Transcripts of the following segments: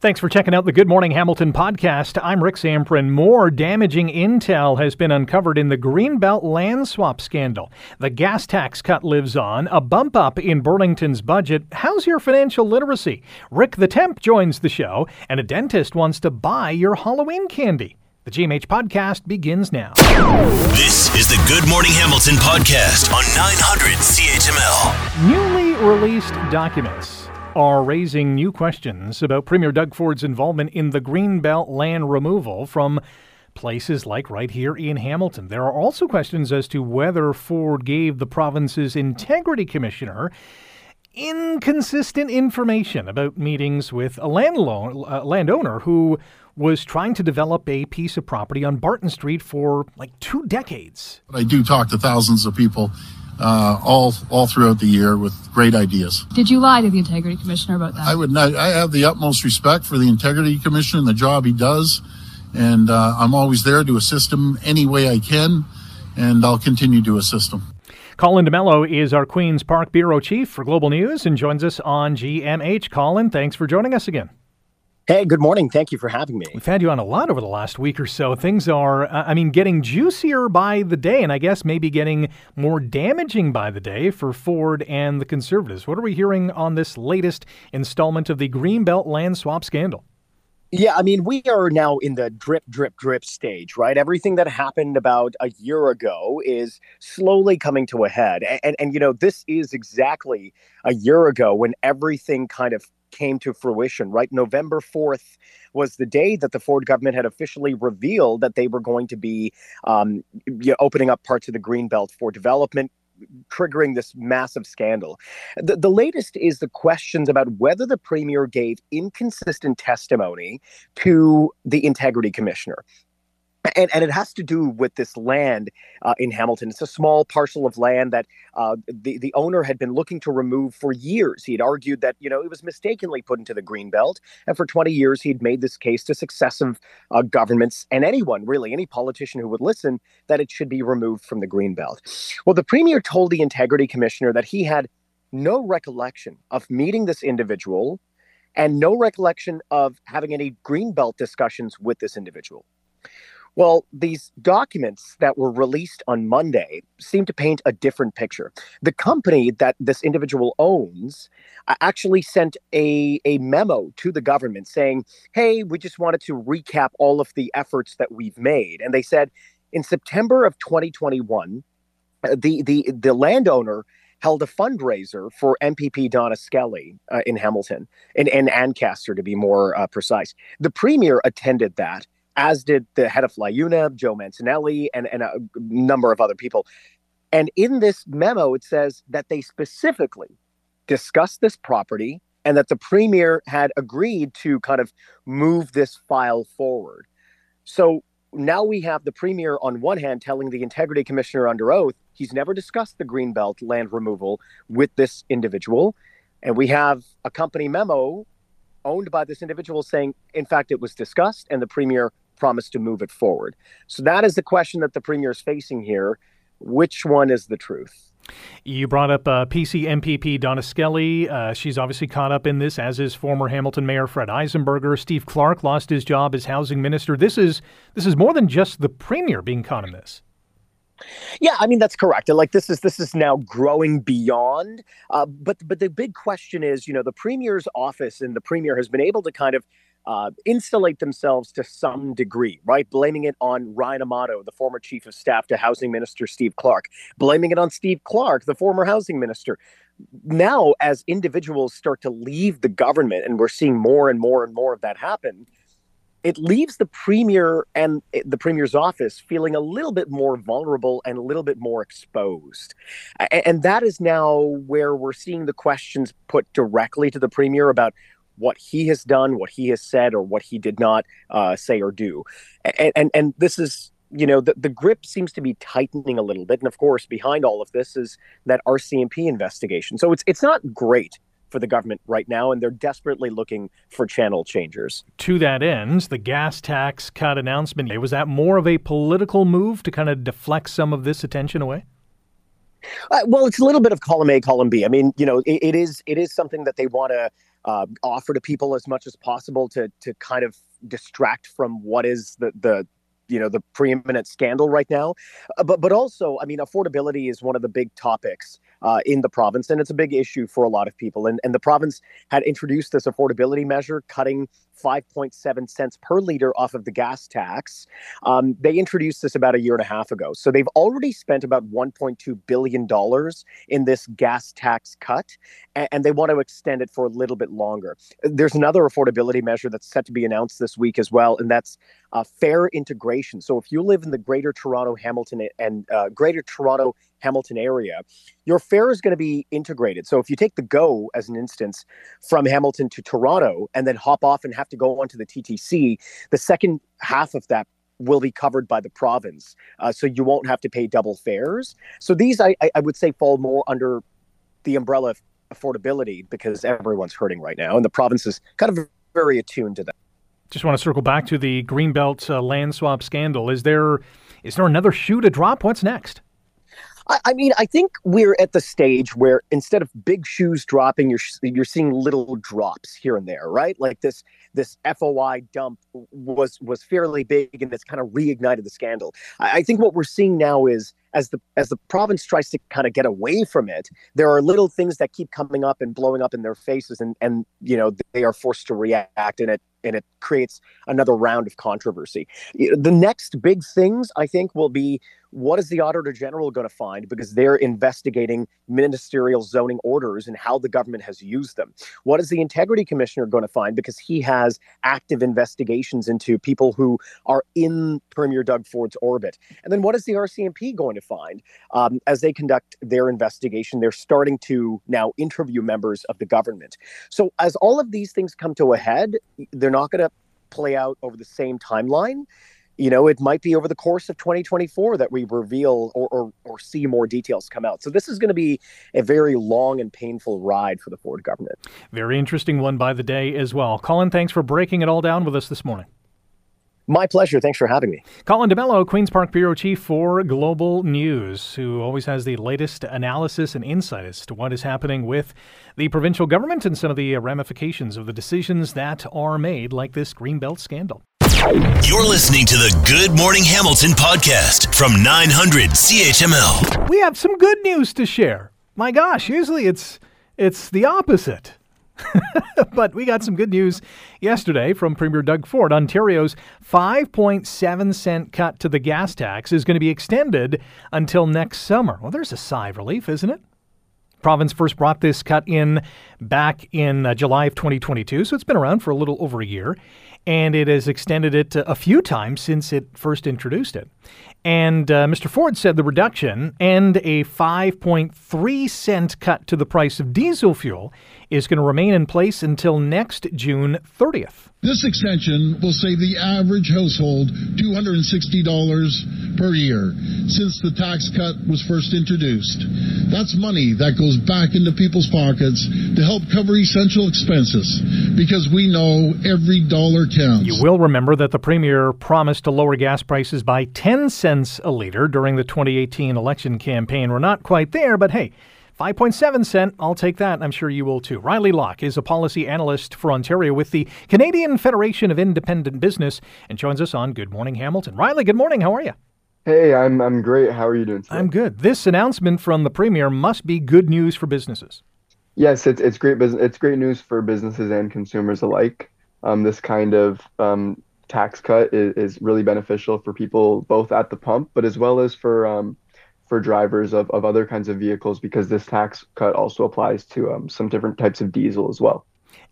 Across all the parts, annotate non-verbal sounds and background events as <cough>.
Thanks for checking out the Good Morning Hamilton podcast. I'm Rick Zamperin. More damaging intel has been uncovered in the Greenbelt land swap scandal. The gas tax cut lives on, a bump up in Burlington's budget. How's your financial literacy? Rick the Temp joins the show, and a dentist wants to buy your Halloween candy. The GMH podcast begins now. This is the Good Morning Hamilton podcast on 900 CHML. Newly released documents are raising new questions about Premier Doug Ford's involvement in the Greenbelt land removal from places like right here in Hamilton. There are also questions as to whether Ford gave the province's integrity commissioner inconsistent information about meetings with a uh, landowner who was trying to develop a piece of property on Barton Street for like two decades. I do talk to thousands of people uh, all all throughout the year with great ideas. Did you lie to the integrity commissioner about that? I would not. I have the utmost respect for the integrity commissioner and the job he does, and uh, I'm always there to assist him any way I can, and I'll continue to assist him. Colin D'Mello is our Queen's Park Bureau Chief for Global News and joins us on GMH. Colin, thanks for joining us again. Hey, good morning. Thank you for having me. We've had you on a lot over the last week or so. Things are, uh, I mean, getting juicier by the day, and I guess maybe getting more damaging by the day for Ford and the Conservatives. What are we hearing on this latest installment of the Greenbelt land swap scandal? Yeah, I mean, we are now in the drip, drip, drip stage, right? Everything that happened about a year ago is slowly coming to a head. And, and, and, you know, this is exactly a year ago when everything kind of came to fruition, right? November 4th was the day that the Ford government had officially revealed that they were going to be um, you know, opening up parts of the green belt for development, triggering this massive scandal. The, the latest is the questions about whether the premier gave inconsistent testimony to the integrity commissioner and, and it has to do with this land uh, in Hamilton. It's a small parcel of land that uh, the the owner had been looking to remove for years. He had argued that you know it was mistakenly put into the green belt, and for 20 years he'd made this case to successive uh, governments and anyone really, any politician who would listen, that it should be removed from the green belt. Well, the premier told the integrity commissioner that he had no recollection of meeting this individual, and no recollection of having any green belt discussions with this individual. Well, these documents that were released on Monday seem to paint a different picture. The company that this individual owns uh, actually sent a, a memo to the government saying, hey, we just wanted to recap all of the efforts that we've made. And they said in September of 2021, uh, the, the, the landowner held a fundraiser for MPP Donna Skelly uh, in Hamilton, in, in Ancaster to be more uh, precise. The premier attended that as did the head of LIUNA, Joe Mancinelli, and, and a number of other people. And in this memo, it says that they specifically discussed this property and that the premier had agreed to kind of move this file forward. So now we have the premier on one hand telling the integrity commissioner under oath he's never discussed the greenbelt land removal with this individual. And we have a company memo owned by this individual saying, in fact, it was discussed and the premier promised to move it forward. So that is the question that the premier is facing here. Which one is the truth? You brought up uh, PC MPP Donna Skelly. Uh, she's obviously caught up in this, as is former Hamilton Mayor Fred Eisenberger. Steve Clark lost his job as housing minister. This is this is more than just the premier being caught in this. Yeah, I mean that's correct. Like this is this is now growing beyond. Uh, but but the big question is, you know, the premier's office and the premier has been able to kind of uh, insulate themselves to some degree, right? Blaming it on Ryan Amato, the former chief of staff to housing minister Steve Clark, blaming it on Steve Clark, the former housing minister. Now, as individuals start to leave the government, and we're seeing more and more and more of that happen, it leaves the premier and the premier's office feeling a little bit more vulnerable and a little bit more exposed. And that is now where we're seeing the questions put directly to the premier about what he has done, what he has said, or what he did not uh, say or do. And, and, and this is, you know, the, the grip seems to be tightening a little bit. And of course, behind all of this is that RCMP investigation. So it's it's not great for the government right now, and they're desperately looking for channel changers. To that end, the gas tax cut announcement was that more of a political move to kind of deflect some of this attention away? Uh, well, it's a little bit of column A, column B. I mean, you know, it, it is it is something that they want to uh, offer to people as much as possible to to kind of distract from what is the the you know the preeminent scandal right now uh, but but also i mean affordability is one of the big topics uh, in the province, and it's a big issue for a lot of people. And, and the province had introduced this affordability measure, cutting 5.7 cents per liter off of the gas tax. Um, they introduced this about a year and a half ago. So they've already spent about $1.2 billion in this gas tax cut, and, and they want to extend it for a little bit longer. There's another affordability measure that's set to be announced this week as well, and that's uh, fare integration. So if you live in the Greater Toronto, Hamilton, and uh, Greater Toronto Hamilton area, your fare is going to be integrated. So if you take the GO as an instance from Hamilton to Toronto and then hop off and have to go onto the TTC, the second half of that will be covered by the province. Uh, so you won't have to pay double fares. So these, I, I would say, fall more under the umbrella of affordability because everyone's hurting right now. And the province is kind of very attuned to that. Just want to circle back to the Greenbelt uh, land swap scandal. Is there is there another shoe to drop? What's next? I, I, mean, I think we're at the stage where instead of big shoes dropping, you're you're seeing little drops here and there, right? Like this this FOI dump was was fairly big, and it's kind of reignited the scandal. I, I think what we're seeing now is as the as the province tries to kind of get away from it, there are little things that keep coming up and blowing up in their faces, and and you know they are forced to react, and it and it creates another round of controversy. The next big things I think will be what is the auditor general going to find because they're investigating ministerial zoning orders and how the government has used them? What is the integrity commissioner going to find because he has active investigations into people who are in premier doug ford's orbit? And then what is the rcmp going to find um, as they conduct their investigation? They're starting to now interview members of the government. So as all of these things come to a head they're not going to play out over the same timeline you know, it might be over the course of 2024 that we reveal or, or, or see more details come out. So this is going to be a very long and painful ride for the Ford government. Very interesting one by the day as well. Colin, thanks for breaking it all down with us this morning. My pleasure. Thanks for having me. Colin D'Mello, Queen's Park Bureau Chief for Global News, who always has the latest analysis and insight as to what is happening with the provincial government and some of the ramifications of the decisions that are made, like this Greenbelt scandal. You're listening to the Good Morning Hamilton podcast from 900 CHML. We have some good news to share. My gosh, usually it's it's the opposite. <laughs> but we got some good news yesterday from Premier Doug Ford. Ontario's 5.7 cent cut to the gas tax is going to be extended until next summer. Well, there's a sigh of relief, isn't it? Province first brought this cut in back in uh, July of 2022, so it's been around for a little over a year and it has extended it a few times since it first introduced it. And uh, Mr. Ford said the reduction and a 5.3 cent cut to the price of diesel fuel is going to remain in place until next June 30th. This extension will save the average household $260 per year since the tax cut was first introduced. That's money that goes back into people's pockets to help cover essential expenses because we know every dollar counts. You will remember that the Premier promised to lower gas prices by 10 cents a liter during the 2018 election campaign. We're not quite there, but hey, 5.7 cent, I'll take that. I'm sure you will too. Riley Locke is a policy analyst for Ontario with the Canadian Federation of Independent Business and joins us on Good Morning Hamilton. Riley, good morning. How are you? Hey, I'm I'm great. How are you doing today? I'm good. This announcement from the premier must be good news for businesses. Yes, it's it's great business. It's great news for businesses and consumers alike. Um, this kind of um, tax cut is, is really beneficial for people both at the pump, but as well as for um, for drivers of, of other kinds of vehicles because this tax cut also applies to um, some different types of diesel as well.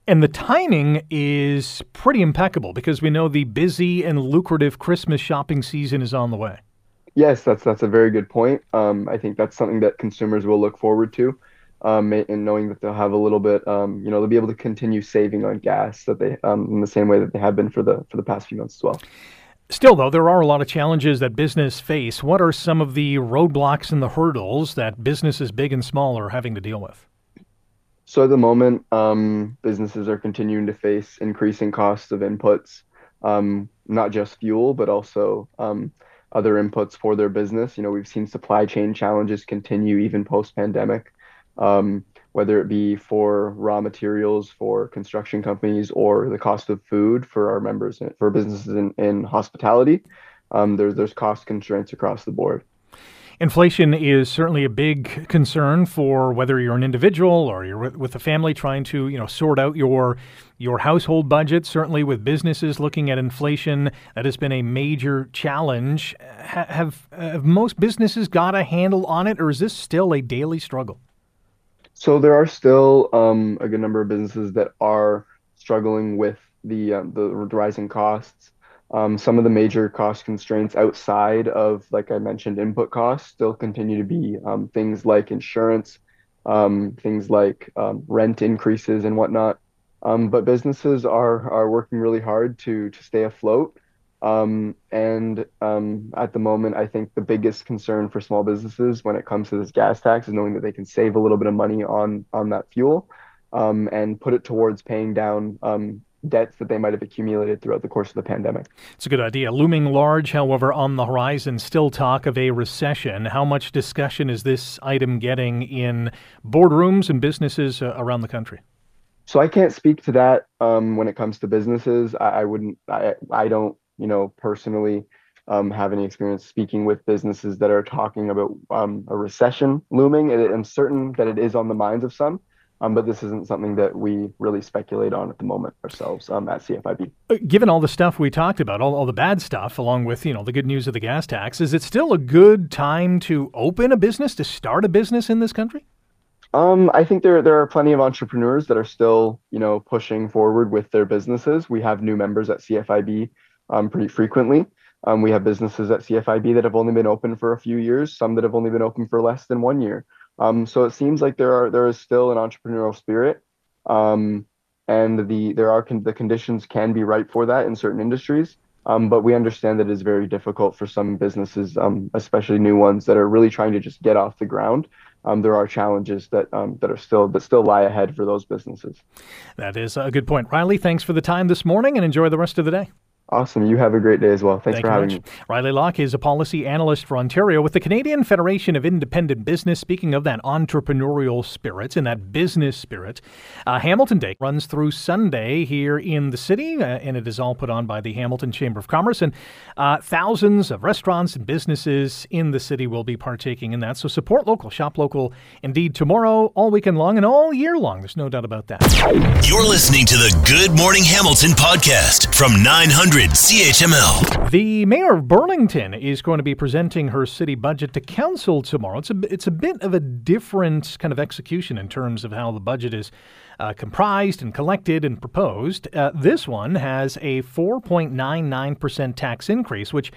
And the timing is pretty impeccable because we know the busy and lucrative Christmas shopping season is on the way. Yes, that's that's a very good point. Um, I think that's something that consumers will look forward to, um, and knowing that they'll have a little bit, um, you know, they'll be able to continue saving on gas that they um, in the same way that they have been for the for the past few months as well. Still, though, there are a lot of challenges that business face. What are some of the roadblocks and the hurdles that businesses, big and small, are having to deal with? So at the moment, um, businesses are continuing to face increasing costs of inputs, um, not just fuel, but also um, other inputs for their business. You know, we've seen supply chain challenges continue even post pandemic. Um, whether it be for raw materials for construction companies or the cost of food for our members for businesses in, in hospitality. Um, there's there's cost constraints across the board. Inflation is certainly a big concern for whether you're an individual or you're with a family trying to, you know, sort out your your household budget. Certainly, with businesses looking at inflation, that has been a major challenge. Have have most businesses got a handle on it, or is this still a daily struggle? So there are still um, a good number of businesses that are struggling with the uh, the rising costs. Um, some of the major cost constraints outside of, like I mentioned, input costs still continue to be um, things like insurance, um, things like um, rent increases and whatnot. But businesses are are working really hard to to stay afloat. Um, and at the moment, I think the biggest concern for small businesses when it comes to this gas tax is knowing that they can save a little bit of money on on that fuel and put it towards paying down debts that they might have accumulated throughout the course of the pandemic. It's a good idea. Looming large, however, on the horizon, still talk of a recession. How much discussion is this item getting in boardrooms and businesses uh, around the country? So I can't speak to that um, when it comes to businesses. I, I, wouldn't. I I don't. You know, personally. Um, have any experience speaking with businesses that are talking about um, a recession looming. I'm certain that it is on the minds of some. Um, but this isn't something that we really speculate on at the moment ourselves um, at CFIB. Uh, given all the stuff we talked about, all, all the bad stuff, along with you know the good news of the gas tax, is it still a good time to open a business, to start a business in this country? Um, I think there there are plenty of entrepreneurs that are still you know pushing forward with their businesses. We have new members at CFIB um, pretty frequently. Um, we have businesses at CFIB that have only been open for a few years, some that have only been open for less than one year. Um, so it seems like there are there is still an entrepreneurial spirit, um, and the there are con- the conditions can be right for that in certain industries. Um, but we understand that it is very difficult for some businesses, um, especially new ones that are really trying to just get off the ground. Um, there are challenges that um, that are still that still lie ahead for those businesses. That is a good point, Riley. Thanks for the time this morning, and enjoy the rest of the day. Awesome. You have a great day as well. Thanks Thank for having much. me. Riley Locke is a policy analyst for Ontario with the Canadian Federation of Independent Business. Speaking of that entrepreneurial spirit and that business spirit, uh, Hamilton Day runs through Sunday here in the city, uh, and it is all put on by the Hamilton Chamber of Commerce. And uh, thousands of restaurants and businesses in the city will be partaking in that. So support local, shop local, indeed, tomorrow, all weekend long, and all year long. There's no doubt about that. You're listening to the Good Morning Hamilton podcast from 900. CHML. The mayor of Burlington is going to be presenting her city budget to council tomorrow. It's a it's a bit of a different kind of execution in terms of how the budget is uh, comprised and collected and proposed. Uh, this one has a 4.99% tax increase, which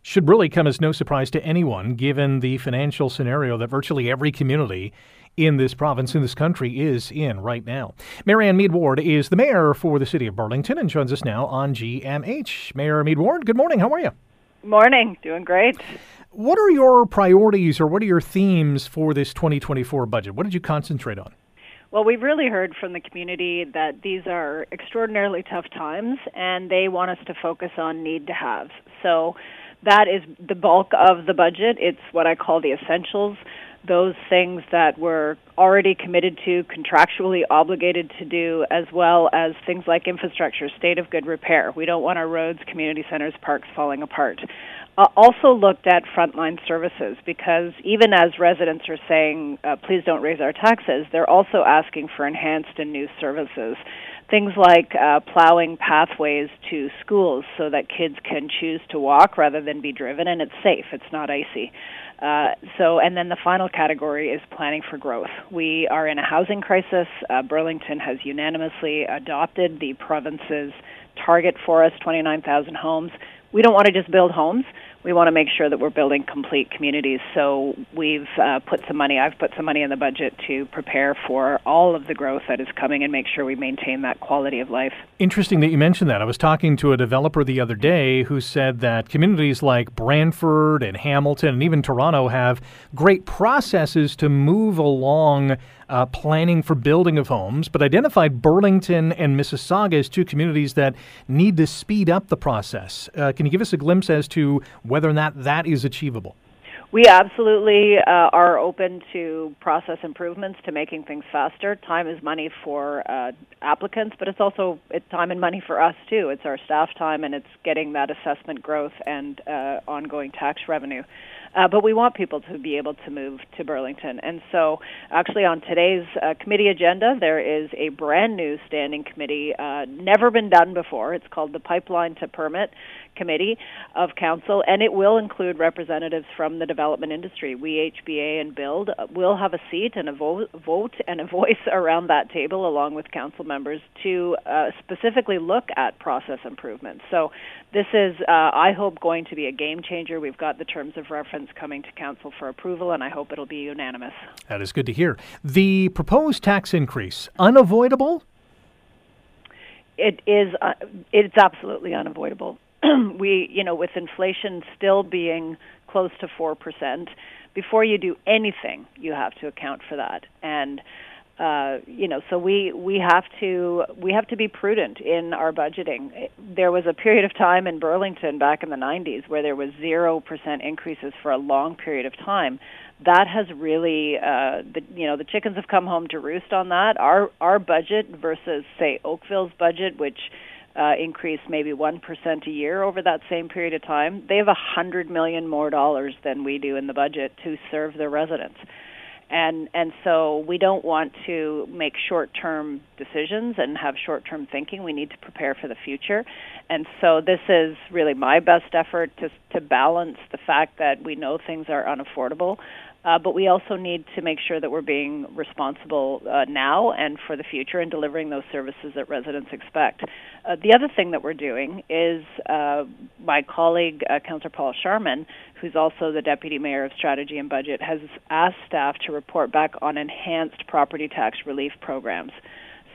should really come as no surprise to anyone given the financial scenario that virtually every community in this province, in this country, is in right now. Marianne Meed Ward is the mayor for the city of Burlington and joins us now on GMH. Mayor Meed Ward, good morning. How are you? Morning. Doing great. What are your priorities or what are your themes for this 2024 budget? What did you concentrate on? Well, we've really heard from the community that these are extraordinarily tough times and they want us to focus on need to have. So that is the bulk of the budget. It's what I call the essentials those things that we're already committed to, contractually obligated to do, as well as things like infrastructure, state of good repair. We don't want our roads, community centers, parks falling apart. Uh, also looked at frontline services because even as residents are saying, uh, please don't raise our taxes, they're also asking for enhanced and new services. Things like uh, plowing pathways to schools so that kids can choose to walk rather than be driven, and it's safe, it's not icy. Uh, so, and then the final category is planning for growth. We are in a housing crisis. Uh, Burlington has unanimously adopted the province's target for us 29,000 homes. We don't want to just build homes we want to make sure that we're building complete communities. So we've uh, put some money, I've put some money in the budget to prepare for all of the growth that is coming and make sure we maintain that quality of life. Interesting that you mentioned that. I was talking to a developer the other day who said that communities like Brantford and Hamilton and even Toronto have great processes to move along uh, planning for building of homes, but identified Burlington and Mississauga as two communities that need to speed up the process. Uh, can you give us a glimpse as to whether or not that is achievable? We absolutely uh, are open to process improvements to making things faster. Time is money for uh, applicants, but it's also it's time and money for us too. It's our staff time, and it's getting that assessment growth and uh, ongoing tax revenue. Uh, but we want people to be able to move to Burlington. And so, actually, on today's uh, committee agenda, there is a brand new standing committee, uh, never been done before. It's called the Pipeline to Permit Committee of Council, and it will include representatives from the development industry. We, HBA, and BILD uh, will have a seat and a vo- vote and a <laughs> voice around that table, along with council members, to uh, specifically look at process improvements. So, this is, uh, I hope, going to be a game changer. We've got the terms of reference coming to council for approval, and I hope it'll be unanimous. That is good to hear. The proposed tax increase unavoidable? It is. Uh, it's absolutely unavoidable. <clears throat> we, you know, with inflation still being close to 4%, before you do anything, you have to account for that. And uh, you know, so we we have to we have to be prudent in our budgeting. There was a period of time in Burlington back in the 90s where there was zero percent increases for a long period of time. That has really, uh, the you know, the chickens have come home to roost on that. Our our budget versus say Oakville's budget, which uh, increase maybe 1% a year over that same period of time. They have a 100 million more dollars than we do in the budget to serve their residents. And and so we don't want to make short-term decisions and have short-term thinking. We need to prepare for the future. And so this is really my best effort to to balance the fact that we know things are unaffordable uh, but we also need to make sure that we're being responsible uh, now and for the future and delivering those services that residents expect. Uh, the other thing that we're doing is uh, my colleague, uh, Councillor Paul Sharman, who's also the Deputy Mayor of Strategy and Budget, has asked staff to report back on enhanced property tax relief programs.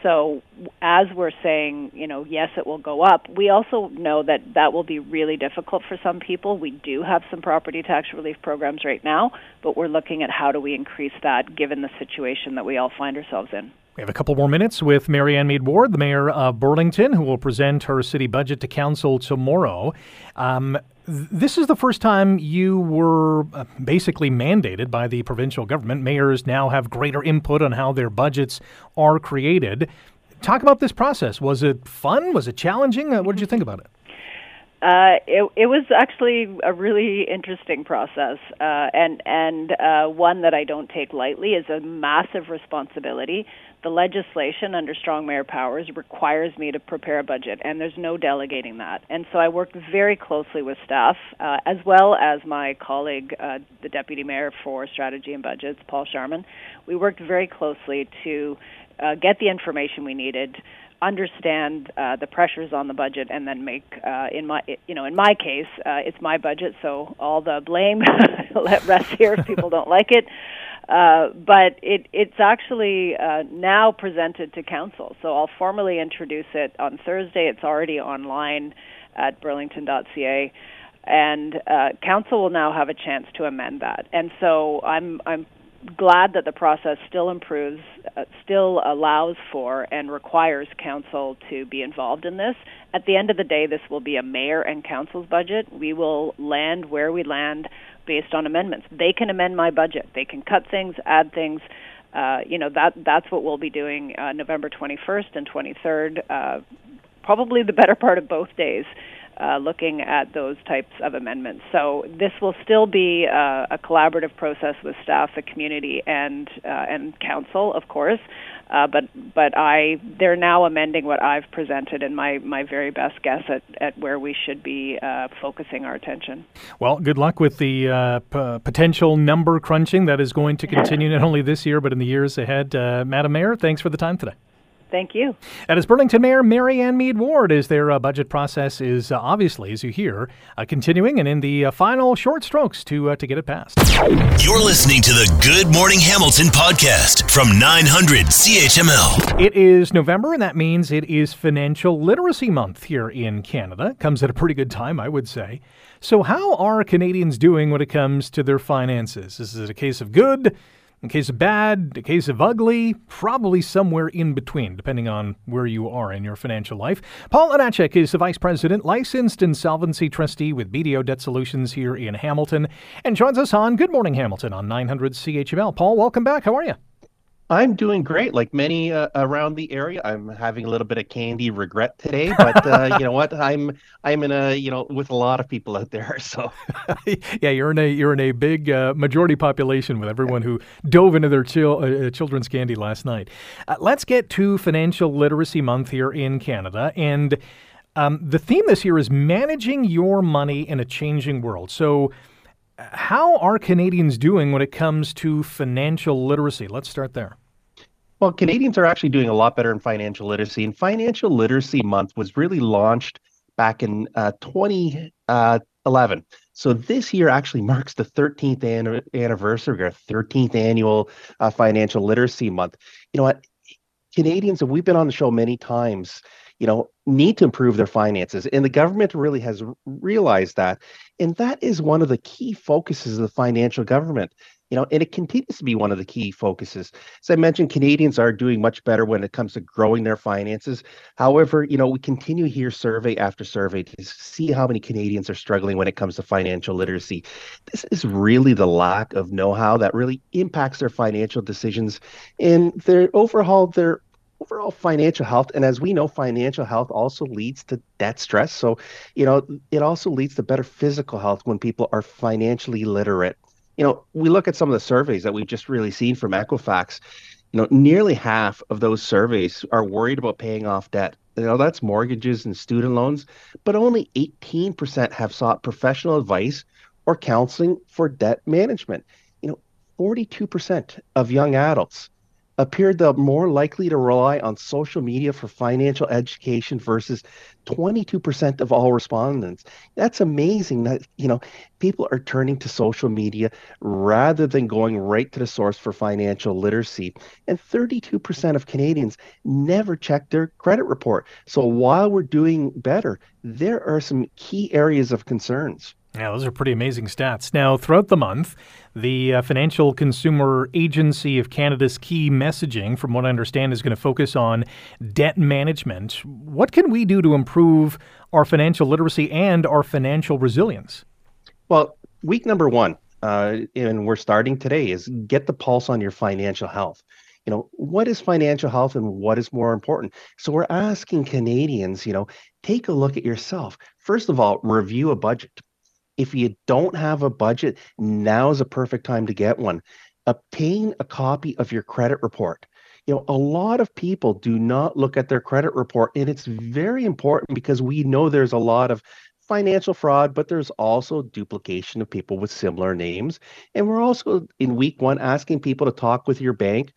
So as we're saying, you know, yes, it will go up, we also know that that will be really difficult for some people. We do have some property tax relief programs right now, but we're looking at how do we increase that given the situation that we all find ourselves in. We have a couple more minutes with Marianne Meed Ward, the mayor of Burlington, who will present her city budget to council tomorrow. Um, this is the first time you were uh, basically mandated by the provincial government. Mayors now have greater input on how their budgets are created. Talk about this process. Was it fun? Was it challenging? Uh, what did you think about it? Uh, it, it was actually a really interesting process, uh, and and uh, one that I don't take lightly. is a massive responsibility. The legislation under strong mayor powers requires me to prepare a budget, and there's no delegating that. And so I worked very closely with staff, uh, as well as my colleague, uh, the deputy mayor for strategy and budgets, Paul Sharman. We worked very closely to uh, get the information we needed understand uh, the pressures on the budget and then make uh, in my you know in my case uh, it's my budget so all the blame <laughs> let rest here if people don't like it <laughs> uh, but it it's actually uh, now presented to council. So I'll formally introduce it. On Thursday it's already online at burlington.ca and uh, council will now have a chance to amend that. And so I'm I'm glad that the process still improves, uh, still allows for, and requires council to be involved in this. At the end of the day, this will be a mayor and council's budget. We will land where we land based on amendments. They can amend my budget. They can cut things, add things. Uh, you know that that's what we'll be doing uh, November 21st and 23rd. Uh, probably the better part of both days uh, looking at those types of amendments. So this will still be uh, a collaborative process with staff, the community, and uh, and council, of course. Uh, but but I they're now amending what I've presented and my, my very best guess at, at where we should be uh, focusing our attention. Well, good luck with the uh, p- potential number crunching that is going to continue not only this year but in the years ahead. Madam Mayor, thanks for the time today. Thank you. And as Burlington Mayor Marianne Meed Ward, as their uh, budget process is uh, obviously, as you hear, uh, continuing and in the uh, final short strokes to uh, to get it passed. You're listening to the Good Morning Hamilton podcast from 900 CHML. It is November, and that means it is Financial Literacy Month here in Canada. Comes at a pretty good time, I would say. So, how are Canadians doing when it comes to their finances? Is it a case of good? In case of bad, in case of ugly, probably somewhere in between, depending on where you are in your financial life. Paul Anacek is the Vice President, licensed insolvency trustee with BDO Debt Solutions here in Hamilton, and joins us on Good Morning Hamilton on 900 CHML. Paul, welcome back. How are you? I'm doing great. Like many uh, around the area, I'm having a little bit of candy regret today, but uh, <laughs> you know what? I'm I'm in a you know with a lot of people out there. <laughs> So <laughs> yeah, you're in a you're in a big uh, majority population with everyone who dove into their chil- uh, children's candy last night. Uh, let's get to Financial Literacy Month here in Canada, and um, the theme this year is managing your money in a changing world. So. How are Canadians doing when it comes to financial literacy? Let's start there. Well, Canadians are actually doing a lot better in financial literacy. And Financial Literacy Month was really launched back in uh, 2011. Uh, so this year actually marks the 13th an- anniversary, our 13th annual uh, Financial Literacy Month. You know what? Canadians, and we've been on the show many times, you know, need to improve their finances. And the government really has realized that. And that is one of the key focuses of the financial government you know, and it continues to be one of the key focuses. As I mentioned, Canadians are doing much better when it comes to growing their finances. However, you know, we continue here survey after survey to see how many Canadians are struggling when it comes to financial literacy. This is really the lack of know-how that really impacts their financial decisions and their overall their overall financial health and as we know financial health also leads to debt stress so you know it also leads to better physical health when people are financially literate you know, we look at some of the surveys that we've just really seen from Equifax. You know, nearly half of those surveys are worried about paying off debt. You know, that's mortgages and student loans, but only 18% have sought professional advice or counseling for debt management. You know, 42% of young adults appeared the more likely to rely on social media for financial education versus 22% of all respondents. That's amazing that, you know, people are turning to social media rather than going right to the source for financial literacy. And 32% of Canadians never check their credit report. So while we're doing better, there are some key areas of concerns. Yeah, those are pretty amazing stats. Now, throughout the month, the uh, Financial Consumer Agency of Canada's key messaging, from what I understand, is going to focus on debt management. What can we do to improve our financial literacy and our financial resilience? Well, week number one, uh, and we're starting today, is get the pulse on your financial health you know what is financial health and what is more important so we're asking canadians you know take a look at yourself first of all review a budget if you don't have a budget, now is a perfect time to get one. Obtain a copy of your credit report. You know, a lot of people do not look at their credit report, and it's very important because we know there's a lot of financial fraud, but there's also duplication of people with similar names. And we're also in week one asking people to talk with your bank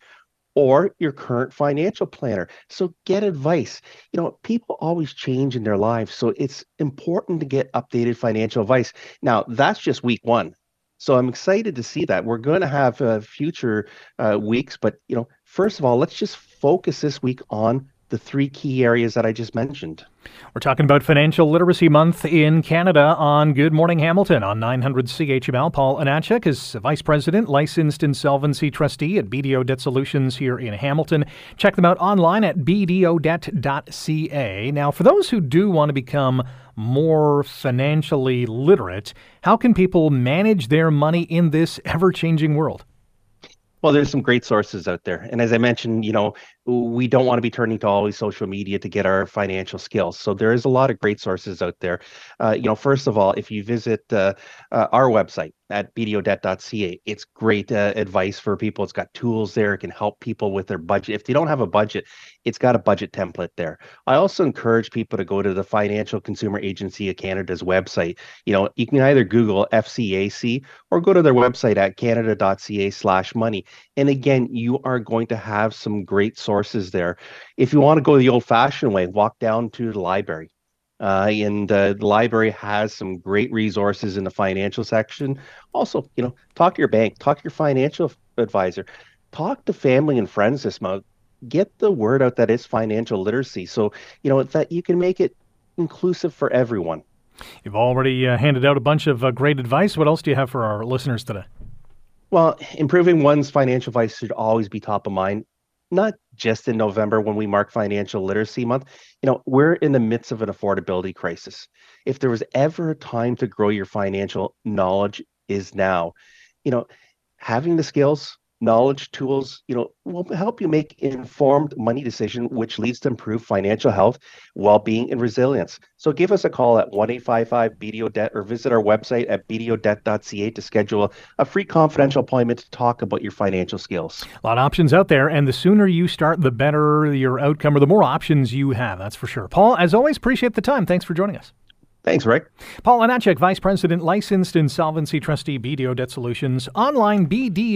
or your current financial planner. So get advice. You know, people always change in their lives. So it's important to get updated financial advice. Now, that's just week one. So I'm excited to see that. We're going to have uh, future uh, weeks, but you know, first of all, let's just focus this week on the three key areas that I just mentioned. We're talking about Financial Literacy Month in Canada on Good Morning Hamilton on 900 CHML. Paul Anachek is Vice President, Licensed Insolvency Trustee at BDO Debt Solutions here in Hamilton. Check them out online at bdodebt.ca. Now, for those who do want to become more financially literate, how can people manage their money in this ever changing world? Well, there's some great sources out there. And as I mentioned, you know, we don't want to be turning to always social media to get our financial skills. So there is a lot of great sources out there. Uh, you know, first of all, if you visit uh, uh, our website at bdodebt.ca, it's great uh, advice for people. It's got tools there. It can help people with their budget. If they don't have a budget, it's got a budget template there. I also encourage people to go to the Financial Consumer Agency of Canada's website. You know, you can either Google FCAC or go to their website at canada.ca/money. And again, you are going to have some great sources there. If you want to go the old fashioned way, walk down to the library. Uh, and uh, the library has some great resources in the financial section. Also, you know, talk to your bank, talk to your financial advisor, talk to family and friends this month. Get the word out that it's financial literacy. So, you know, that you can make it inclusive for everyone. You've already uh, handed out a bunch of uh, great advice. What else do you have for our listeners today? Well, improving one's financial advice should always be top of mind, not just in November when we mark Financial Literacy Month. You know, we're in the midst of an affordability crisis. If there was ever a time to grow your financial knowledge, is now. You know, having the skills, knowledge tools you know will help you make informed money decision which leads to improved financial health well-being and resilience. So give us a call at 1855 bdo debt or visit our website at bdodebt.ca to schedule a free confidential appointment to talk about your financial skills. A lot of options out there and the sooner you start the better your outcome or the more options you have that's for sure. Paul as always appreciate the time. Thanks for joining us Thanks, Rick. Paul Anachek, Vice President, Licensed Insolvency Trustee, BDO Debt Solutions, online bdodebt.ca.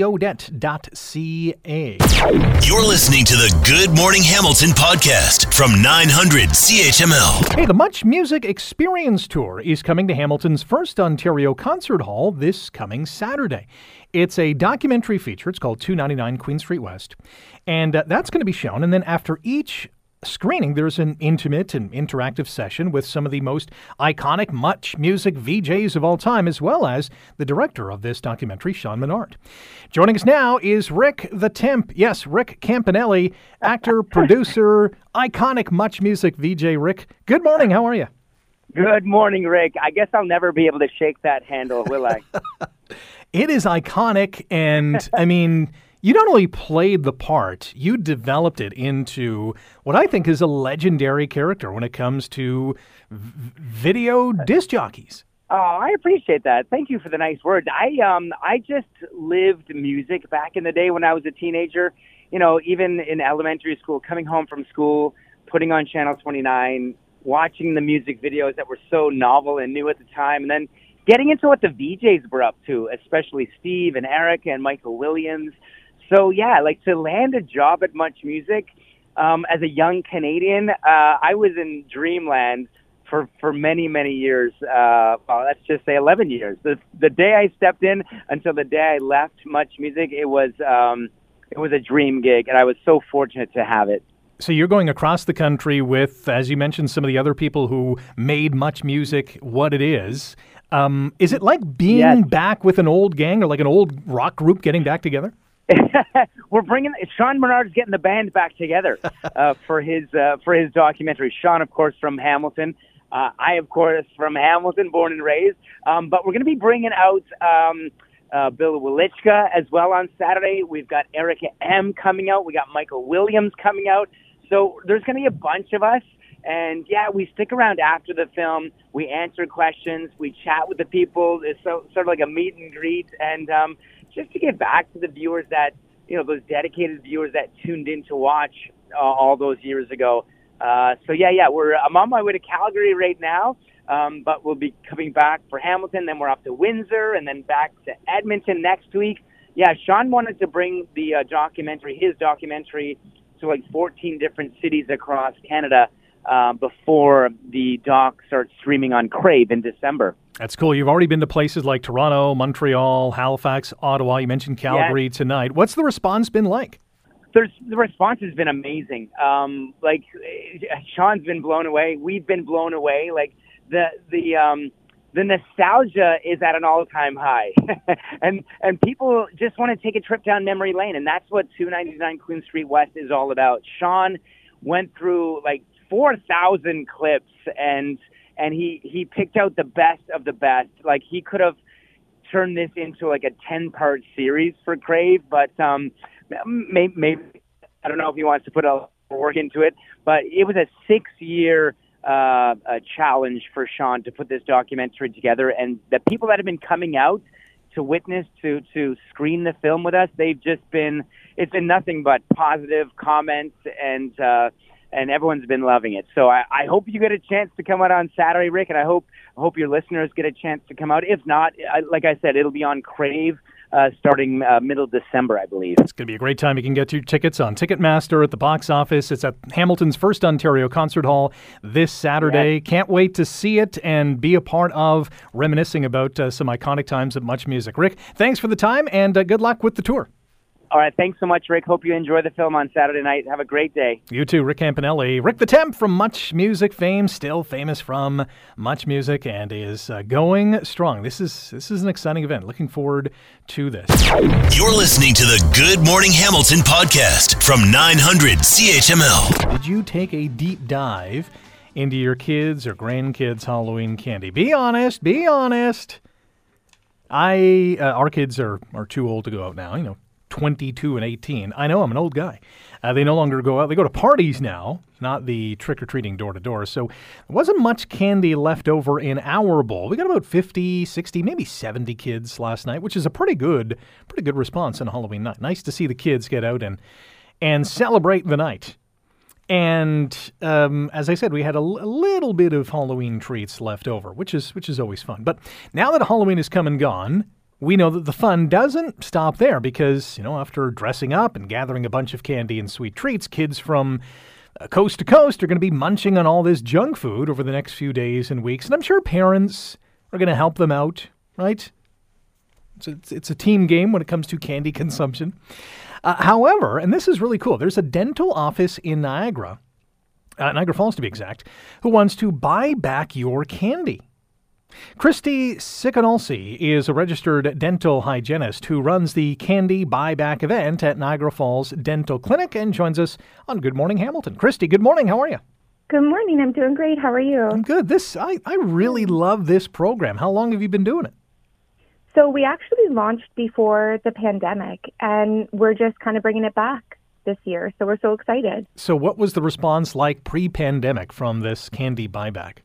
You're listening to the Good Morning Hamilton podcast from 900 CHML. Hey, the Much Music Experience Tour is coming to Hamilton's First Ontario Concert Hall this coming Saturday. It's a documentary feature. It's called 299 Queen Street West. And uh, that's going to be shown. And then after each screening, there's an intimate and interactive session with some of the most iconic much music VJs of all time, as well as the director of this documentary, Sean Menard. Joining us now is Rick the Temp. Yes, Rick Campanelli, actor, <laughs> producer, iconic much music VJ. Rick, good morning. How are you? Good morning, Rick. I guess I'll never be able to shake that handle, will I? <laughs> it is iconic, and I mean, you not only played the part, you developed it into what I think is a legendary character when it comes to v- video disc jockeys. Oh, I appreciate that. Thank you for the nice words. I um I just lived music back in the day when I was a teenager. You know, even in elementary school, coming home from school, putting on Channel 29, watching the music videos that were so novel and new at the time, and then getting into what the VJs were up to, especially Steve and Eric and Michael Williams so yeah, like to land a job at Much Music um, as a young Canadian, uh, I was in dreamland for for many many years. Uh, well, let's just say 11 years. The the day I stepped in until the day I left Much Music, it was um, it was a dream gig, and I was so fortunate to have it. So you're going across the country with, as you mentioned, some of the other people who made Much Music what it is. Um, is it like being yes. back with an old gang or like an old rock group getting back together? <laughs> we're bringing Sean Menard's getting the band back together uh, <laughs> for his uh, for his documentary. Sean, of course, from Hamilton. Uh, I, of course, from Hamilton, born and raised. Um, but we're going to be bringing out um, uh, Bill Welychka as well on Saturday. We've got Erica M coming out. We got Michael Williams coming out. So there's going to be a bunch of us. And yeah, we stick around after the film. We answer questions. We chat with the people. It's so, sort of like a meet and greet. And um, just to get back to the viewers that you know those dedicated viewers that tuned in to watch uh, all those years ago. Uh, so yeah, yeah, we're I'm on my way to Calgary right now, um, but we'll be coming back for Hamilton. Then we're off to Windsor, and then back to Edmonton next week. Yeah, Sean wanted to bring the uh, documentary, his documentary, to like 14 different cities across Canada uh, before the doc starts streaming on Crave in December. That's cool. You've already been to places like Toronto, Montreal, Halifax, Ottawa. You mentioned Calgary yes. tonight. What's the response been like? There's, the response has been amazing. Um, like Sean's been blown away. We've been blown away. Like the the um, the nostalgia is at an all time high, <laughs> and and people just want to take a trip down memory lane, and that's what 299 Queen Street West is all about. Sean went through like 4,000 clips and and he he picked out the best of the best. Like he could have turned this into like a ten part series for Crave, but um, maybe, maybe I don't know if he wants to put a work into it, but it was a six year uh, a challenge for Sean to put this documentary together, and the people that have been coming out to witness to to screen the film with us, they've just been it's been nothing but positive comments and. uh and everyone's been loving it. So I, I hope you get a chance to come out on Saturday, Rick, and I hope I hope your listeners get a chance to come out. If not, I, like I said, it'll be on Crave. Uh, starting uh, middle December, I believe. It's going to be a great time. You can get your tickets on Ticketmaster at the box office. It's at Hamilton's First Ontario Concert Hall this Saturday. Yeah. Can't wait to see it and be a part of reminiscing about uh, some iconic times of much music. Rick, thanks for the time and uh, good luck with the tour. All right. Thanks so much, Rick. Hope you enjoy the film on Saturday night. Have a great day. You too, Rick Campanelli. Rick the Temp from Much Music fame, still famous from Much Music, and is uh, going strong. This is this is an exciting event. Looking forward to this. You're listening to the Good Morning Hamilton podcast from 900 CHML. Did you take a deep dive into your kids' or grandkids' Halloween candy? Be honest. Be honest. I uh, our kids are are too old to go out now. You know, 22 and 18. I know I'm an old guy. Uh, they no longer go out. They go to parties now, not the trick or treating door to door. So there wasn't much candy left over in our bowl. We got about 50, 60, maybe 70 kids last night, which is a pretty good, pretty good response on Halloween night. Nice to see the kids get out and and celebrate the night. And um, as I said, we had a, l- a little bit of Halloween treats left over, which is which is always fun. But now that Halloween has come and gone, we know that the fun doesn't stop there because, you know, after dressing up and gathering a bunch of candy and sweet treats, kids from uh, coast to coast are going to be munching on all this junk food over the next few days and weeks. And I'm sure parents are going to help them out, right? It's a, it's- it's a team game when it comes to candy <laughs> consumption. Uh, however, and this is really cool, there's a dental office in Niagara, uh, Niagara Falls to be exact, who wants to buy back your candy. Christy Sikanolsi is a registered dental hygienist who runs the Candy Buyback event at Niagara Falls Dental Clinic and joins us on Good Morning Hamilton. Christy, good morning. How are you? Good morning. I'm doing great. How are you? I'm good. This I, I really love this program. How long have you been doing it? So we actually launched before the pandemic, and we're just kind of bringing it back this year. So we're so excited. So, what was the response like pre-pandemic from this candy buyback?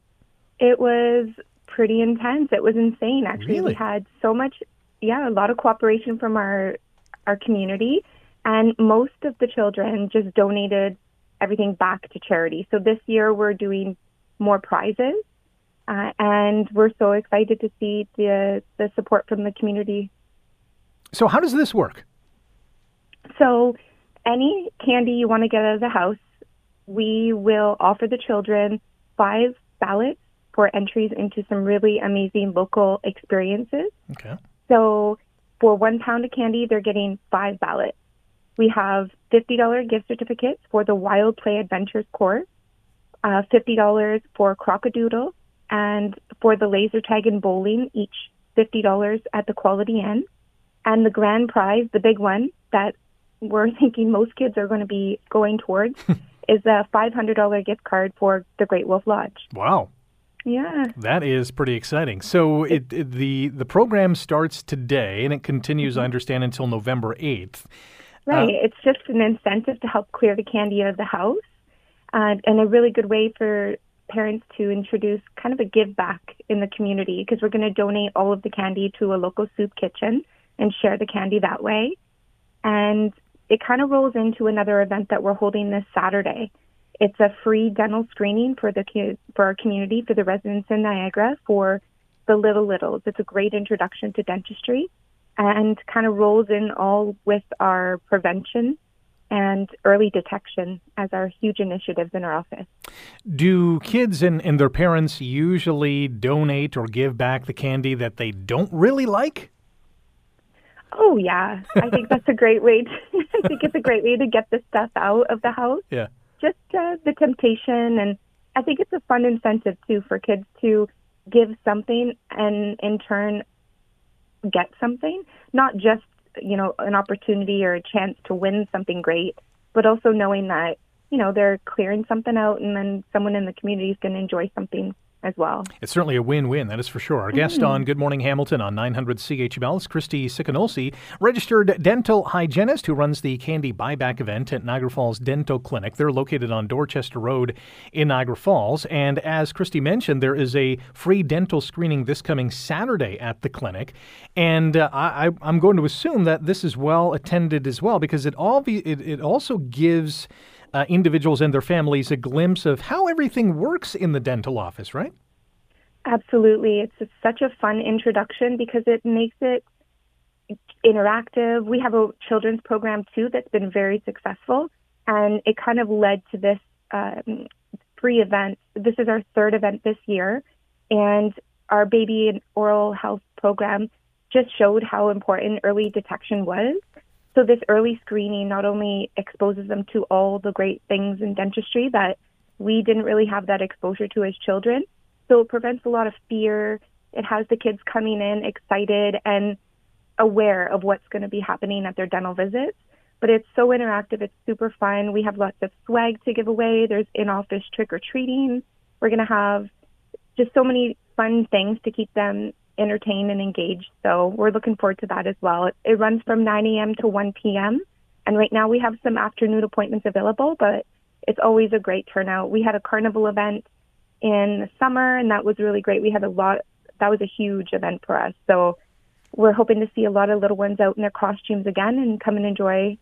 It was pretty intense. It was insane. Actually, Really? we had so much, yeah, a lot of cooperation from our our community, and most of the children just donated everything back to charity. So this year we're doing more prizes. Uh, and we're so excited to see the the support from the community So, how does this work? So, any candy you want to get out of the house, we will offer the children five ballots for entries into some really amazing local experiences. Okay. So, for one pound of candy, they're getting five ballots. We have $50 gift certificates for the Wild Play Adventures course, uh, $50 for Crocodile, and for the laser tag and bowling, each $50 at the Quality Inn. And the grand prize, the big one that we're <laughs> thinking most kids are going to be going towards, <laughs> is a $500 gift card for the Great Wolf Lodge. Wow. Yeah. That is pretty exciting. So it, it- the the program starts today and it continues, I understand, until November eighth. Right. Uh, it's just an incentive to help clear the candy out of the house, uh, and a really good way for parents to introduce kind of a give back in the community because we're going to donate all of the candy to a local soup kitchen and share the candy that way. And it kind of rolls into another event that we're holding this Saturday. It's a free dental screening for the for our community for the residents in Niagara for the little littles. It's a great introduction to dentistry and kind of rolls in all with our prevention and early detection as our huge initiatives in our office. Do kids and, and their parents usually donate or give back the candy that they don't really like? Oh yeah, I think that's a great way. To, <laughs> I think it's a great way to get the stuff out of the house. <laughs> Yeah. Just uh, the temptation, and I think it's a fun incentive too for kids to give something and in turn get something, not just you know an opportunity or a chance to win something great, but also knowing that you know they're clearing something out, and then someone in the community is going to enjoy something as well. It's certainly a win-win, that is for sure. Our guest Mhm. on Good Morning Hamilton on 900 CHML is Christy Sikanolsi, registered dental hygienist who runs the candy buyback event at Niagara Falls Dental Clinic. They're located on Dorchester Road in Niagara Falls. And as Christy mentioned, there is a free dental screening this coming Saturday at the clinic. And uh, I, I- I'm going to assume that this is well attended as well because it, all be, it, it also gives uh, individuals and their families a glimpse of how everything works in the dental office, right? Absolutely. It's such a fun introduction because it makes it interactive. We have a children's program too that's been very successful, and it kind of led to this um, free event. This is our third event this year, and our baby and oral health program just showed how important early detection was. So this early screening not only exposes them to all the great things in dentistry that we didn't really have that exposure to as children. So it prevents a lot of fear. It has the kids coming in excited and aware of what's going to be happening at their dental visits. But it's so interactive. It's super fun. We have lots of swag to give away. There's in office trick or treating. We're going to have just so many fun things to keep them entertained and engaged. So we're looking forward to that as well. It, it runs from 9 a.m. to 1 p.m. And right now we have some afternoon appointments available, but it's always a great turnout. We had a carnival event in the summer, and that was really great. We had a lot, that was a huge event for us. So we're hoping to see a lot of little ones out in their costumes again and come and enjoy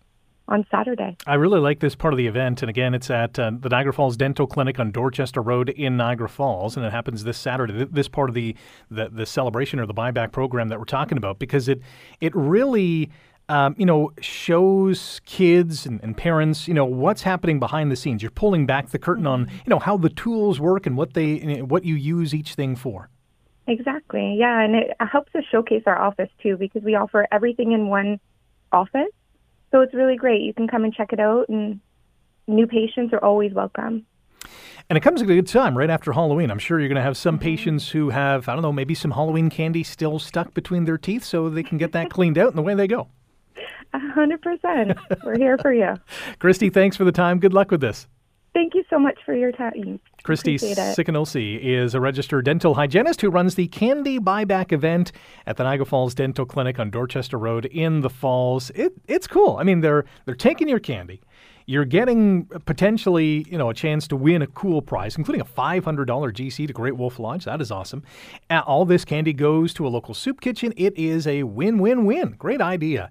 on Saturday. I really like this part of the event. And again, it's at uh, the Niagara Falls Dental Clinic on Dorchester Road in Niagara Falls. And it happens this Saturday, this part of the, the, the celebration or the buyback program that we're talking about, because it, it really. Um, you know, shows kids and, and, parents, you know, what's happening behind the scenes. You're pulling back the curtain on, you know, how the tools work and what they, you what you use each thing for. Exactly. Yeah, and it helps us showcase our office too because we offer everything in one office. So it's really great. You can come and check it out, and new patients are always welcome. And it comes at a good time right after Halloween. I'm sure you're going to have some mm-hmm. patients who have, I don't know, maybe some Halloween candy still stuck between their teeth so they can get that cleaned out and away they go. <laughs> A hundred percent. We're here for you. <laughs> Christy, thanks for the time. Good luck with this. Thank you so much for your time. Christy Sikanolsi is a registered dental hygienist who runs the Candy Buyback event at the Niagara Falls Dental Clinic on Dorchester Road in the Falls. It, it's cool. I mean, they're they're taking your candy. You're getting potentially, you know, a chance to win a cool prize, including a $500 GC to Great Wolf Lodge. That is awesome. Uh, all this candy goes to a local soup kitchen. It is a win-win-win. Great idea